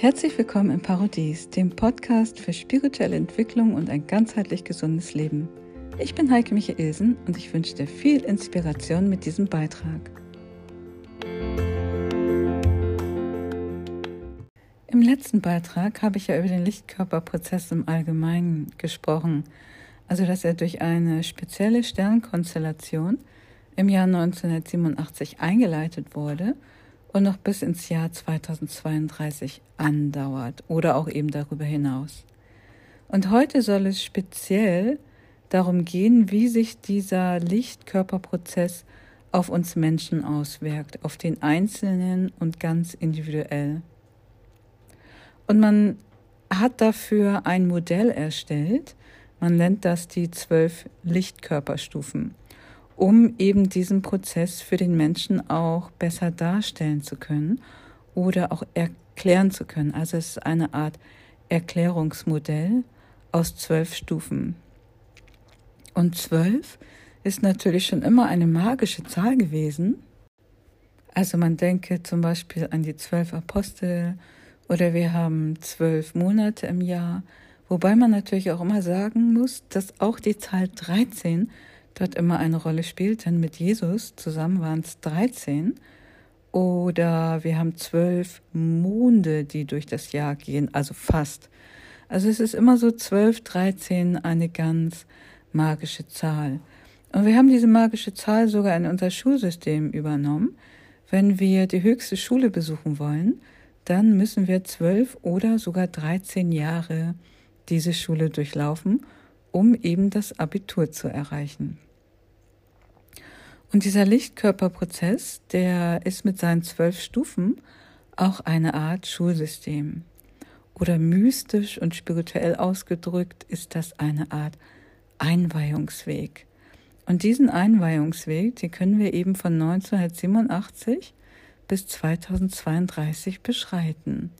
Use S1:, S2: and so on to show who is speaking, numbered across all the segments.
S1: Herzlich willkommen im Parodies, dem Podcast für spirituelle Entwicklung und ein ganzheitlich gesundes Leben. Ich bin Heike Michaelsen und ich wünsche dir viel Inspiration mit diesem Beitrag. Im letzten Beitrag habe ich ja über den Lichtkörperprozess im Allgemeinen gesprochen, also dass er durch eine spezielle Sternkonstellation im Jahr 1987 eingeleitet wurde – und noch bis ins Jahr 2032 andauert oder auch eben darüber hinaus. Und heute soll es speziell darum gehen, wie sich dieser Lichtkörperprozess auf uns Menschen auswirkt, auf den Einzelnen und ganz individuell. Und man hat dafür ein Modell erstellt, man nennt das die zwölf Lichtkörperstufen um eben diesen Prozess für den Menschen auch besser darstellen zu können oder auch erklären zu können. Also es ist eine Art Erklärungsmodell aus zwölf Stufen. Und zwölf ist natürlich schon immer eine magische Zahl gewesen. Also man denke zum Beispiel an die zwölf Apostel oder wir haben zwölf Monate im Jahr, wobei man natürlich auch immer sagen muss, dass auch die Zahl 13 dort immer eine Rolle spielt, denn mit Jesus zusammen waren es 13. Oder wir haben zwölf Monde, die durch das Jahr gehen, also fast. Also es ist immer so 12, 13, eine ganz magische Zahl. Und wir haben diese magische Zahl sogar in unser Schulsystem übernommen. Wenn wir die höchste Schule besuchen wollen, dann müssen wir zwölf oder sogar 13 Jahre diese Schule durchlaufen, um eben das Abitur zu erreichen. Und dieser Lichtkörperprozess, der ist mit seinen zwölf Stufen auch eine Art Schulsystem. Oder mystisch und spirituell ausgedrückt ist das eine Art Einweihungsweg. Und diesen Einweihungsweg, den können wir eben von 1987 bis 2032 beschreiten.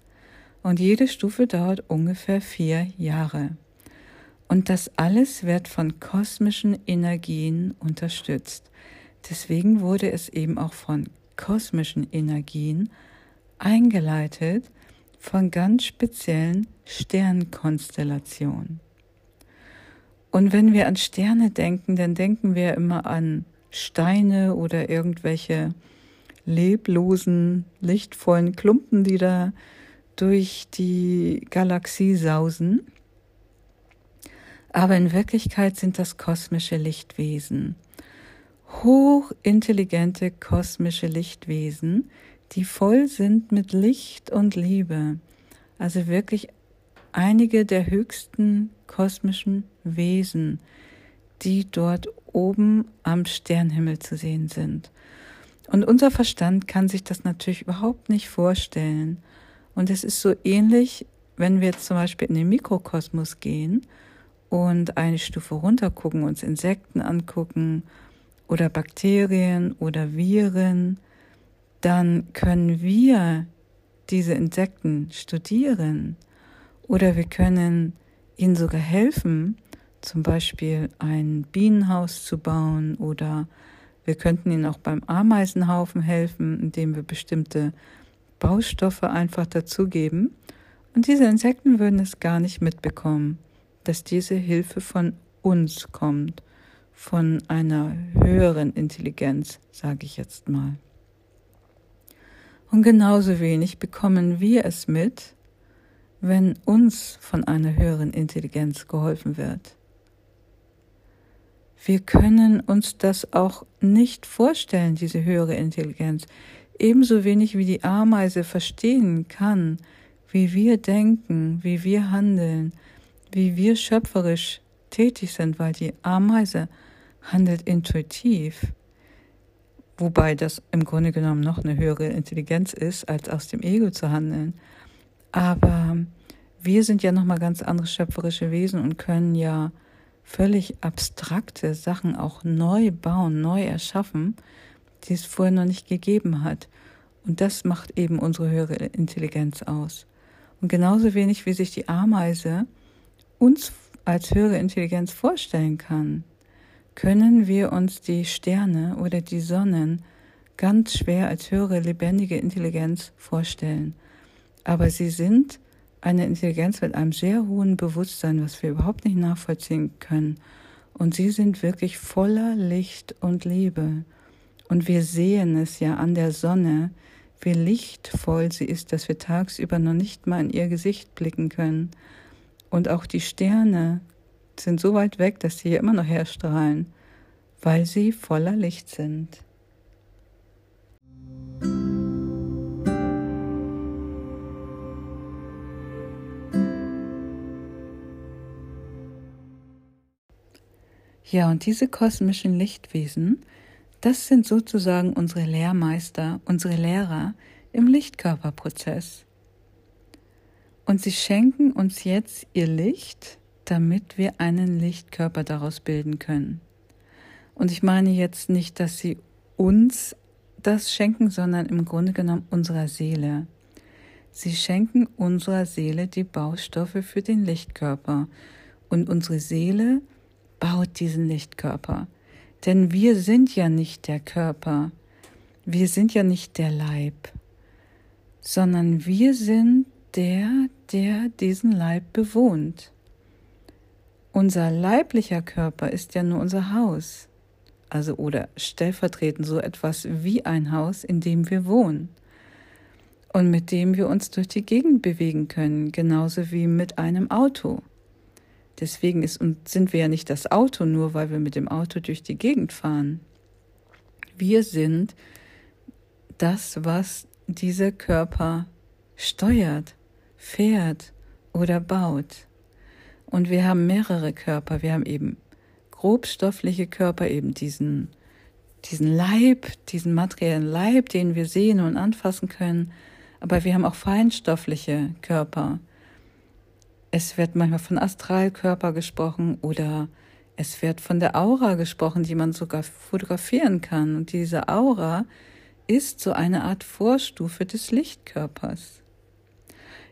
S1: Und jede Stufe dauert ungefähr vier Jahre. Und das alles wird von kosmischen Energien unterstützt. Deswegen wurde es eben auch von kosmischen Energien eingeleitet von ganz speziellen Sternkonstellationen. Und wenn wir an Sterne denken, dann denken wir immer an Steine oder irgendwelche leblosen, lichtvollen Klumpen, die da durch die Galaxie sausen. Aber in Wirklichkeit sind das kosmische Lichtwesen hochintelligente kosmische Lichtwesen, die voll sind mit Licht und Liebe. Also wirklich einige der höchsten kosmischen Wesen, die dort oben am Sternhimmel zu sehen sind. Und unser Verstand kann sich das natürlich überhaupt nicht vorstellen. Und es ist so ähnlich, wenn wir jetzt zum Beispiel in den Mikrokosmos gehen und eine Stufe runter gucken, uns Insekten angucken oder Bakterien oder Viren, dann können wir diese Insekten studieren oder wir können ihnen sogar helfen, zum Beispiel ein Bienenhaus zu bauen oder wir könnten ihnen auch beim Ameisenhaufen helfen, indem wir bestimmte Baustoffe einfach dazugeben. Und diese Insekten würden es gar nicht mitbekommen, dass diese Hilfe von uns kommt von einer höheren Intelligenz, sage ich jetzt mal. Und genauso wenig bekommen wir es mit, wenn uns von einer höheren Intelligenz geholfen wird. Wir können uns das auch nicht vorstellen, diese höhere Intelligenz, ebenso wenig wie die Ameise verstehen kann, wie wir denken, wie wir handeln, wie wir schöpferisch tätig sind, weil die Ameise handelt intuitiv, wobei das im Grunde genommen noch eine höhere Intelligenz ist, als aus dem Ego zu handeln. Aber wir sind ja nochmal ganz andere schöpferische Wesen und können ja völlig abstrakte Sachen auch neu bauen, neu erschaffen, die es vorher noch nicht gegeben hat. Und das macht eben unsere höhere Intelligenz aus. Und genauso wenig wie sich die Ameise uns als höhere Intelligenz vorstellen kann, können wir uns die Sterne oder die Sonnen ganz schwer als höhere lebendige Intelligenz vorstellen. aber sie sind eine Intelligenz mit einem sehr hohen Bewusstsein, was wir überhaupt nicht nachvollziehen können. Und sie sind wirklich voller Licht und Liebe. Und wir sehen es ja an der Sonne, wie lichtvoll sie ist, dass wir tagsüber noch nicht mal in ihr Gesicht blicken können. Und auch die Sterne sind so weit weg, dass sie hier immer noch herstrahlen, weil sie voller Licht sind. Ja, und diese kosmischen Lichtwesen, das sind sozusagen unsere Lehrmeister, unsere Lehrer im Lichtkörperprozess. Und sie schenken uns jetzt ihr Licht, damit wir einen Lichtkörper daraus bilden können. Und ich meine jetzt nicht, dass sie uns das schenken, sondern im Grunde genommen unserer Seele. Sie schenken unserer Seele die Baustoffe für den Lichtkörper. Und unsere Seele baut diesen Lichtkörper. Denn wir sind ja nicht der Körper, wir sind ja nicht der Leib, sondern wir sind der, der diesen Leib bewohnt. Unser leiblicher Körper ist ja nur unser Haus, also oder stellvertretend so etwas wie ein Haus, in dem wir wohnen und mit dem wir uns durch die Gegend bewegen können, genauso wie mit einem Auto. Deswegen ist sind wir ja nicht das Auto, nur weil wir mit dem Auto durch die Gegend fahren. Wir sind das, was dieser Körper steuert, fährt oder baut. Und wir haben mehrere Körper. Wir haben eben grobstoffliche Körper, eben diesen, diesen Leib, diesen materiellen Leib, den wir sehen und anfassen können. Aber wir haben auch feinstoffliche Körper, es wird manchmal von Astralkörper gesprochen oder es wird von der Aura gesprochen, die man sogar fotografieren kann. Und diese Aura ist so eine Art Vorstufe des Lichtkörpers.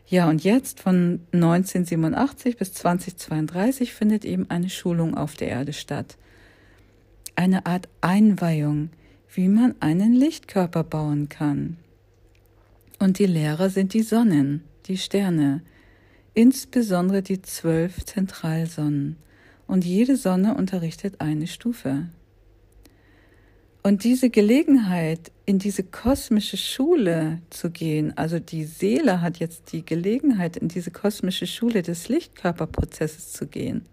S1: Ja, und jetzt von 1987 bis 2032 findet eben eine Schulung auf der Erde statt. Eine Art Einweihung, wie man einen Lichtkörper bauen kann. Und die Lehrer sind die Sonnen, die Sterne, insbesondere die zwölf Zentralsonnen, und jede Sonne unterrichtet eine Stufe. Und diese Gelegenheit, in diese kosmische Schule zu gehen, also die Seele hat jetzt die Gelegenheit, in diese kosmische Schule des Lichtkörperprozesses zu gehen,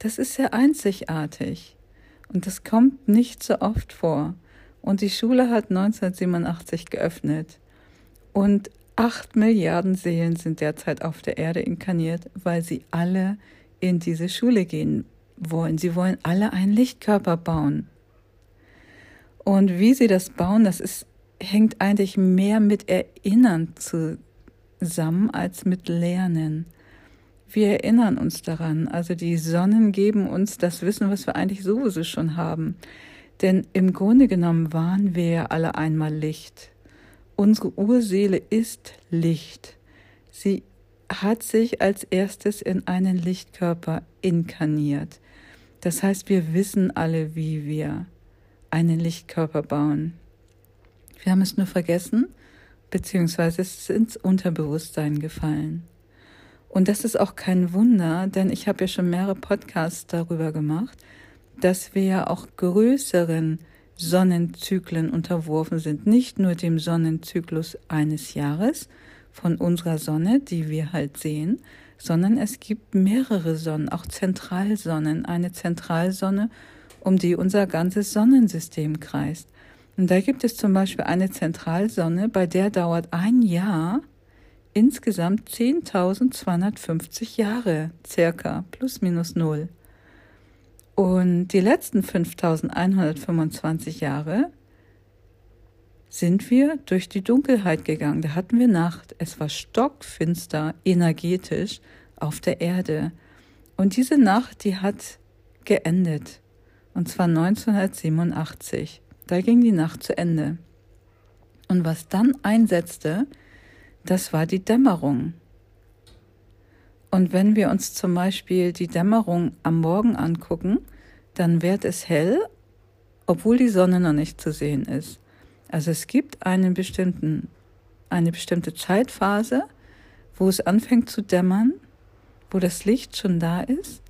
S1: das ist sehr einzigartig. Und das kommt nicht so oft vor. Und die Schule hat 1987 geöffnet. Und Acht Milliarden Seelen sind derzeit auf der Erde inkarniert, weil sie alle in diese Schule gehen wollen. Sie wollen alle einen Lichtkörper bauen. Und wie sie das bauen, das ist, hängt eigentlich mehr mit Erinnern zusammen als mit Lernen. Wir erinnern uns daran. Also die Sonnen geben uns das Wissen, was wir eigentlich sowieso schon haben. Denn im Grunde genommen waren wir ja alle einmal Licht. Unsere Urseele ist Licht. Sie hat sich als erstes in einen Lichtkörper inkarniert. Das heißt, wir wissen alle, wie wir einen Lichtkörper bauen. Wir haben es nur vergessen, beziehungsweise es ist ins Unterbewusstsein gefallen. Und das ist auch kein Wunder, denn ich habe ja schon mehrere Podcasts darüber gemacht, dass wir ja auch größeren Sonnenzyklen unterworfen sind, nicht nur dem Sonnenzyklus eines Jahres von unserer Sonne, die wir halt sehen, sondern es gibt mehrere Sonnen, auch Zentralsonnen, eine Zentralsonne, um die unser ganzes Sonnensystem kreist. Und da gibt es zum Beispiel eine Zentralsonne, bei der dauert ein Jahr insgesamt 10.250 Jahre, circa, plus minus null. Und die letzten 5125 Jahre sind wir durch die Dunkelheit gegangen. Da hatten wir Nacht. Es war stockfinster, energetisch auf der Erde. Und diese Nacht, die hat geendet. Und zwar 1987. Da ging die Nacht zu Ende. Und was dann einsetzte, das war die Dämmerung. Und wenn wir uns zum Beispiel die Dämmerung am Morgen angucken, dann wird es hell, obwohl die Sonne noch nicht zu sehen ist. Also es gibt einen bestimmten, eine bestimmte Zeitphase, wo es anfängt zu dämmern, wo das Licht schon da ist,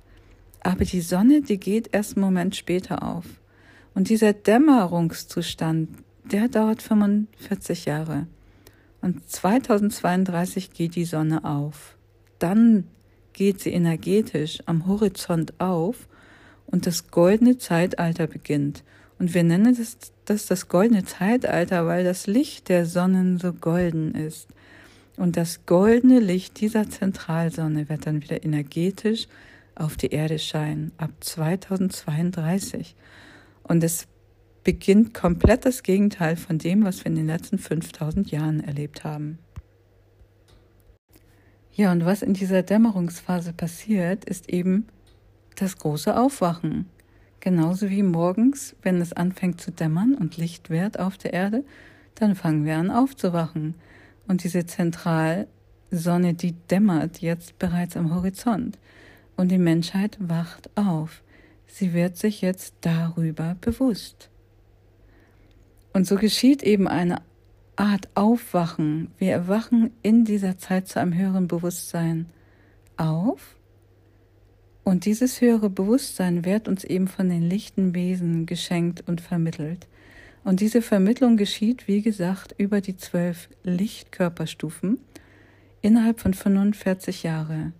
S1: aber die Sonne, die geht erst einen Moment später auf. Und dieser Dämmerungszustand, der dauert 45 Jahre. Und 2032 geht die Sonne auf. Dann geht sie energetisch am Horizont auf und das goldene Zeitalter beginnt. Und wir nennen das, das das goldene Zeitalter, weil das Licht der Sonnen so golden ist. Und das goldene Licht dieser Zentralsonne wird dann wieder energetisch auf die Erde scheinen ab 2032. Und es beginnt komplett das Gegenteil von dem, was wir in den letzten 5000 Jahren erlebt haben. Ja, und was in dieser Dämmerungsphase passiert, ist eben das große Aufwachen. Genauso wie morgens, wenn es anfängt zu dämmern und Licht wird auf der Erde, dann fangen wir an aufzuwachen. Und diese Zentralsonne, die dämmert jetzt bereits am Horizont. Und die Menschheit wacht auf. Sie wird sich jetzt darüber bewusst. Und so geschieht eben eine Art Aufwachen. Wir erwachen in dieser Zeit zu einem höheren Bewusstsein auf. Und dieses höhere Bewusstsein wird uns eben von den lichten Wesen geschenkt und vermittelt. Und diese Vermittlung geschieht, wie gesagt, über die zwölf Lichtkörperstufen innerhalb von 45 Jahren.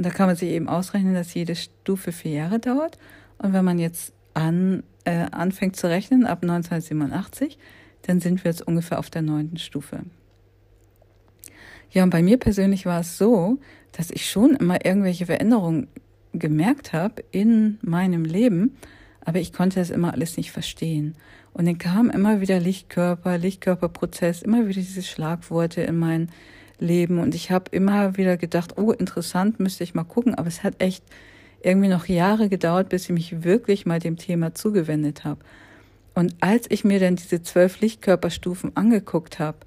S1: Und da kann man sich eben ausrechnen, dass jede Stufe vier Jahre dauert. Und wenn man jetzt an, äh, anfängt zu rechnen ab 1987, dann sind wir jetzt ungefähr auf der neunten Stufe. Ja, und bei mir persönlich war es so, dass ich schon immer irgendwelche Veränderungen gemerkt habe in meinem Leben, aber ich konnte das immer alles nicht verstehen. Und dann kam immer wieder Lichtkörper, Lichtkörperprozess, immer wieder diese Schlagworte in mein Leben. Und ich habe immer wieder gedacht, oh, interessant, müsste ich mal gucken. Aber es hat echt irgendwie noch Jahre gedauert, bis ich mich wirklich mal dem Thema zugewendet habe. Und als ich mir dann diese zwölf Lichtkörperstufen angeguckt habe,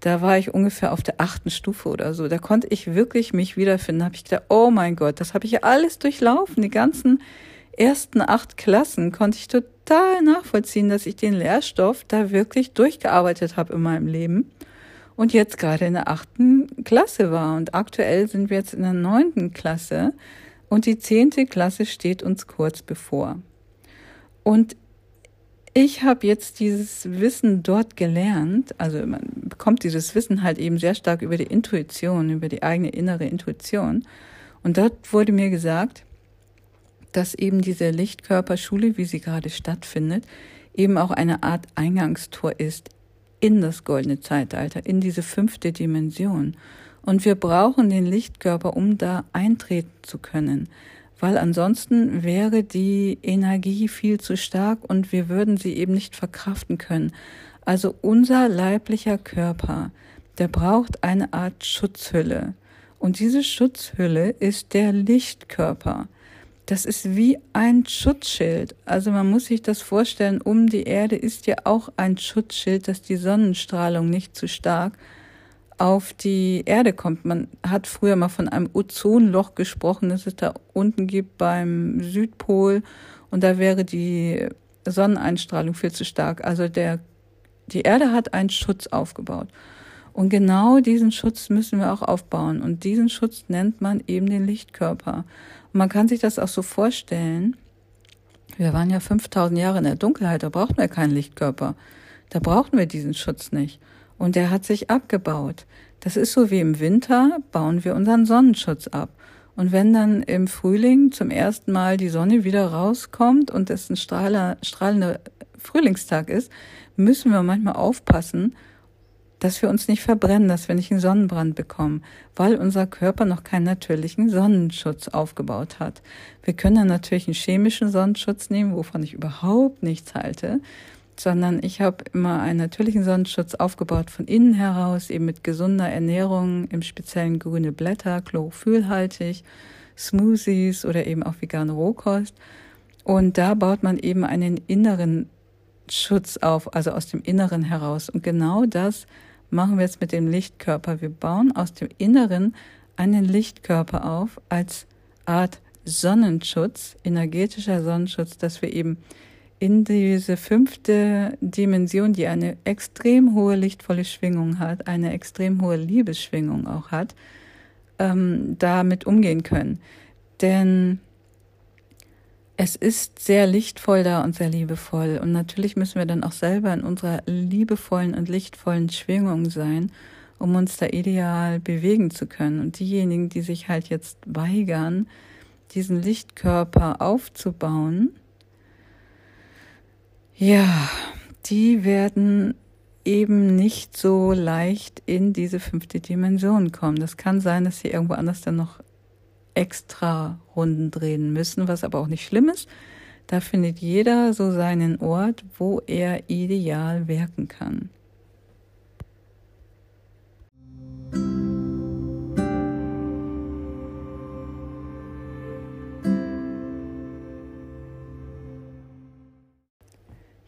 S1: da war ich ungefähr auf der achten Stufe oder so. Da konnte ich wirklich mich wiederfinden. Da habe ich gedacht, oh mein Gott, das habe ich ja alles durchlaufen. Die ganzen ersten acht Klassen konnte ich total nachvollziehen, dass ich den Lehrstoff da wirklich durchgearbeitet habe in meinem Leben und jetzt gerade in der achten Klasse war. Und aktuell sind wir jetzt in der neunten Klasse und die zehnte Klasse steht uns kurz bevor. Und ich habe jetzt dieses Wissen dort gelernt, also man bekommt dieses Wissen halt eben sehr stark über die Intuition, über die eigene innere Intuition. Und dort wurde mir gesagt, dass eben diese Lichtkörperschule, wie sie gerade stattfindet, eben auch eine Art Eingangstor ist in das goldene Zeitalter, in diese fünfte Dimension. Und wir brauchen den Lichtkörper, um da eintreten zu können weil ansonsten wäre die Energie viel zu stark und wir würden sie eben nicht verkraften können. Also unser leiblicher Körper, der braucht eine Art Schutzhülle. Und diese Schutzhülle ist der Lichtkörper. Das ist wie ein Schutzschild. Also man muss sich das vorstellen, um die Erde ist ja auch ein Schutzschild, dass die Sonnenstrahlung nicht zu stark auf die Erde kommt. Man hat früher mal von einem Ozonloch gesprochen, das es da unten gibt beim Südpol und da wäre die Sonneneinstrahlung viel zu stark. Also der, die Erde hat einen Schutz aufgebaut. Und genau diesen Schutz müssen wir auch aufbauen. Und diesen Schutz nennt man eben den Lichtkörper. Und man kann sich das auch so vorstellen. Wir waren ja 5000 Jahre in der Dunkelheit, da brauchten wir keinen Lichtkörper. Da brauchten wir diesen Schutz nicht und der hat sich abgebaut. Das ist so wie im Winter bauen wir unseren Sonnenschutz ab. Und wenn dann im Frühling zum ersten Mal die Sonne wieder rauskommt und es ein strahlender Frühlingstag ist, müssen wir manchmal aufpassen, dass wir uns nicht verbrennen, dass wir nicht einen Sonnenbrand bekommen, weil unser Körper noch keinen natürlichen Sonnenschutz aufgebaut hat. Wir können dann natürlich einen chemischen Sonnenschutz nehmen, wovon ich überhaupt nichts halte sondern ich habe immer einen natürlichen Sonnenschutz aufgebaut von innen heraus, eben mit gesunder Ernährung, im speziellen grüne Blätter, chlorophyllhaltig, Smoothies oder eben auch vegane Rohkost. Und da baut man eben einen inneren Schutz auf, also aus dem Inneren heraus. Und genau das machen wir jetzt mit dem Lichtkörper. Wir bauen aus dem Inneren einen Lichtkörper auf als Art Sonnenschutz, energetischer Sonnenschutz, dass wir eben in diese fünfte Dimension, die eine extrem hohe lichtvolle Schwingung hat, eine extrem hohe Liebesschwingung auch hat, ähm, damit umgehen können. Denn es ist sehr lichtvoll da und sehr liebevoll. Und natürlich müssen wir dann auch selber in unserer liebevollen und lichtvollen Schwingung sein, um uns da ideal bewegen zu können. Und diejenigen, die sich halt jetzt weigern, diesen Lichtkörper aufzubauen, ja, die werden eben nicht so leicht in diese fünfte Dimension kommen. Das kann sein, dass sie irgendwo anders dann noch extra Runden drehen müssen, was aber auch nicht schlimm ist. Da findet jeder so seinen Ort, wo er ideal wirken kann.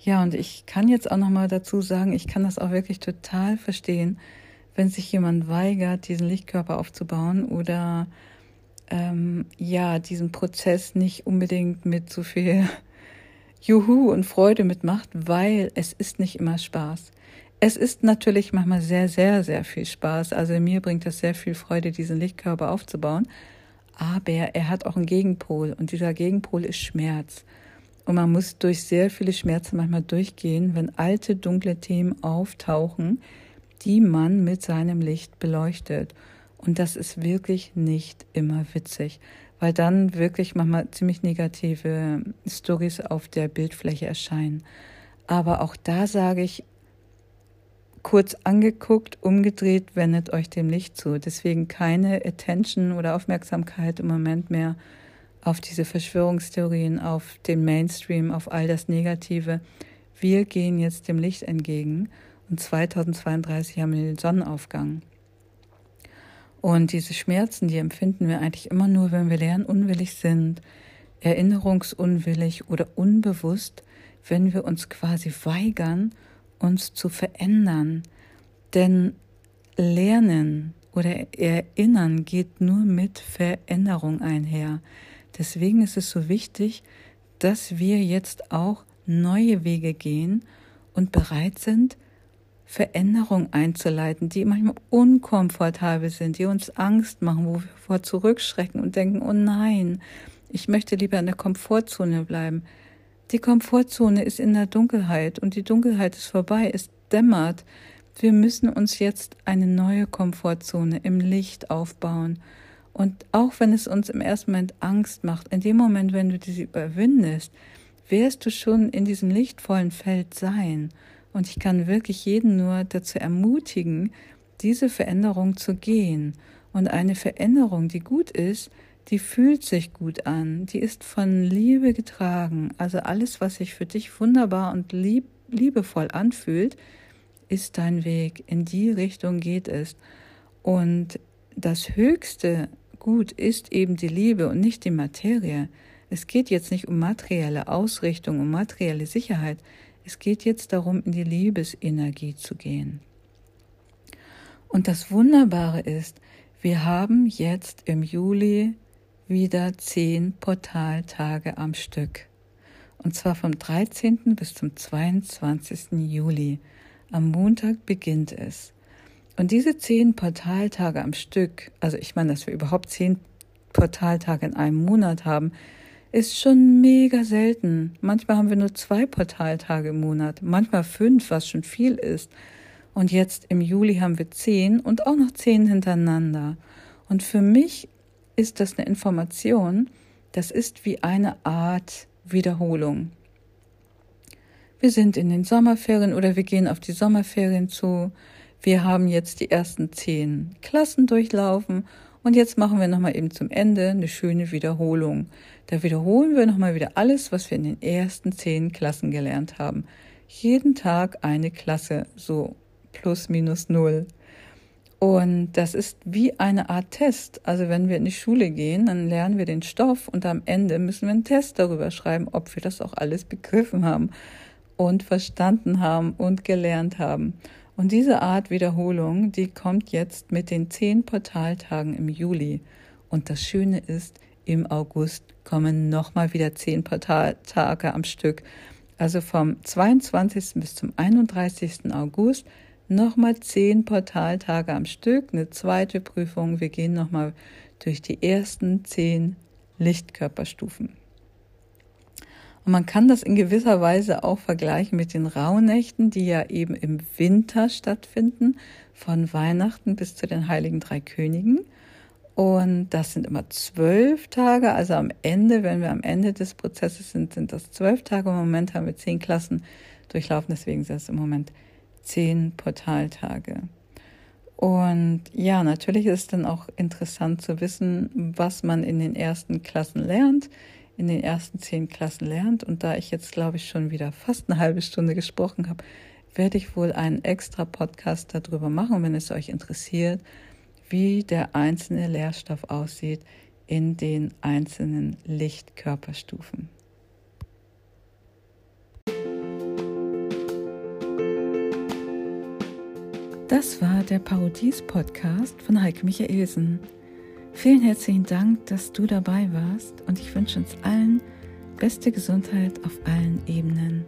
S1: Ja, und ich kann jetzt auch noch mal dazu sagen, ich kann das auch wirklich total verstehen, wenn sich jemand weigert, diesen Lichtkörper aufzubauen oder ähm, ja, diesen Prozess nicht unbedingt mit so viel Juhu und Freude mitmacht, weil es ist nicht immer Spaß. Es ist natürlich manchmal sehr, sehr, sehr viel Spaß. Also mir bringt es sehr viel Freude, diesen Lichtkörper aufzubauen. Aber er hat auch einen Gegenpol und dieser Gegenpol ist Schmerz. Und man muss durch sehr viele Schmerzen manchmal durchgehen, wenn alte, dunkle Themen auftauchen, die man mit seinem Licht beleuchtet. Und das ist wirklich nicht immer witzig, weil dann wirklich manchmal ziemlich negative Stories auf der Bildfläche erscheinen. Aber auch da sage ich, kurz angeguckt, umgedreht, wendet euch dem Licht zu. Deswegen keine Attention oder Aufmerksamkeit im Moment mehr auf diese Verschwörungstheorien, auf den Mainstream, auf all das Negative. Wir gehen jetzt dem Licht entgegen und 2032 haben wir den Sonnenaufgang. Und diese Schmerzen, die empfinden wir eigentlich immer nur, wenn wir lernunwillig sind, erinnerungsunwillig oder unbewusst, wenn wir uns quasi weigern, uns zu verändern. Denn Lernen oder Erinnern geht nur mit Veränderung einher. Deswegen ist es so wichtig, dass wir jetzt auch neue Wege gehen und bereit sind, Veränderungen einzuleiten, die manchmal unkomfortabel sind, die uns Angst machen, wo wir vor zurückschrecken und denken, oh nein, ich möchte lieber in der Komfortzone bleiben. Die Komfortzone ist in der Dunkelheit und die Dunkelheit ist vorbei, es dämmert. Wir müssen uns jetzt eine neue Komfortzone im Licht aufbauen und auch wenn es uns im ersten Moment Angst macht, in dem Moment, wenn du diese überwindest, wirst du schon in diesem lichtvollen Feld sein. Und ich kann wirklich jeden nur dazu ermutigen, diese Veränderung zu gehen. Und eine Veränderung, die gut ist, die fühlt sich gut an, die ist von Liebe getragen. Also alles, was sich für dich wunderbar und lieb, liebevoll anfühlt, ist dein Weg. In die Richtung geht es. Und das Höchste Gut ist eben die Liebe und nicht die Materie. Es geht jetzt nicht um materielle Ausrichtung, um materielle Sicherheit. Es geht jetzt darum, in die Liebesenergie zu gehen. Und das Wunderbare ist, wir haben jetzt im Juli wieder zehn Portaltage am Stück. Und zwar vom 13. bis zum 22. Juli. Am Montag beginnt es. Und diese zehn Portaltage am Stück, also ich meine, dass wir überhaupt zehn Portaltage in einem Monat haben, ist schon mega selten. Manchmal haben wir nur zwei Portaltage im Monat, manchmal fünf, was schon viel ist. Und jetzt im Juli haben wir zehn und auch noch zehn hintereinander. Und für mich ist das eine Information, das ist wie eine Art Wiederholung. Wir sind in den Sommerferien oder wir gehen auf die Sommerferien zu. Wir haben jetzt die ersten zehn Klassen durchlaufen und jetzt machen wir nochmal eben zum Ende eine schöne Wiederholung. Da wiederholen wir nochmal wieder alles, was wir in den ersten zehn Klassen gelernt haben. Jeden Tag eine Klasse, so plus minus null. Und das ist wie eine Art Test. Also wenn wir in die Schule gehen, dann lernen wir den Stoff und am Ende müssen wir einen Test darüber schreiben, ob wir das auch alles begriffen haben und verstanden haben und gelernt haben. Und diese Art Wiederholung, die kommt jetzt mit den zehn Portaltagen im Juli. Und das Schöne ist, im August kommen nochmal wieder zehn Portaltage am Stück. Also vom 22. bis zum 31. August nochmal zehn Portaltage am Stück, eine zweite Prüfung. Wir gehen nochmal durch die ersten zehn Lichtkörperstufen. Und man kann das in gewisser Weise auch vergleichen mit den Rauhnächten, die ja eben im Winter stattfinden, von Weihnachten bis zu den Heiligen Drei Königen. Und das sind immer zwölf Tage. Also am Ende, wenn wir am Ende des Prozesses sind, sind das zwölf Tage. Im Moment haben wir zehn Klassen durchlaufen. Deswegen sind es im Moment zehn Portaltage. Und ja, natürlich ist es dann auch interessant zu wissen, was man in den ersten Klassen lernt, in den ersten zehn Klassen lernt. Und da ich jetzt, glaube ich, schon wieder fast eine halbe Stunde gesprochen habe, werde ich wohl einen extra Podcast darüber machen, wenn es euch interessiert, wie der einzelne Lehrstoff aussieht in den einzelnen Lichtkörperstufen. Das war der Parodies-Podcast von Heike Michaelsen. Vielen herzlichen Dank, dass du dabei warst und ich wünsche uns allen beste Gesundheit auf allen Ebenen.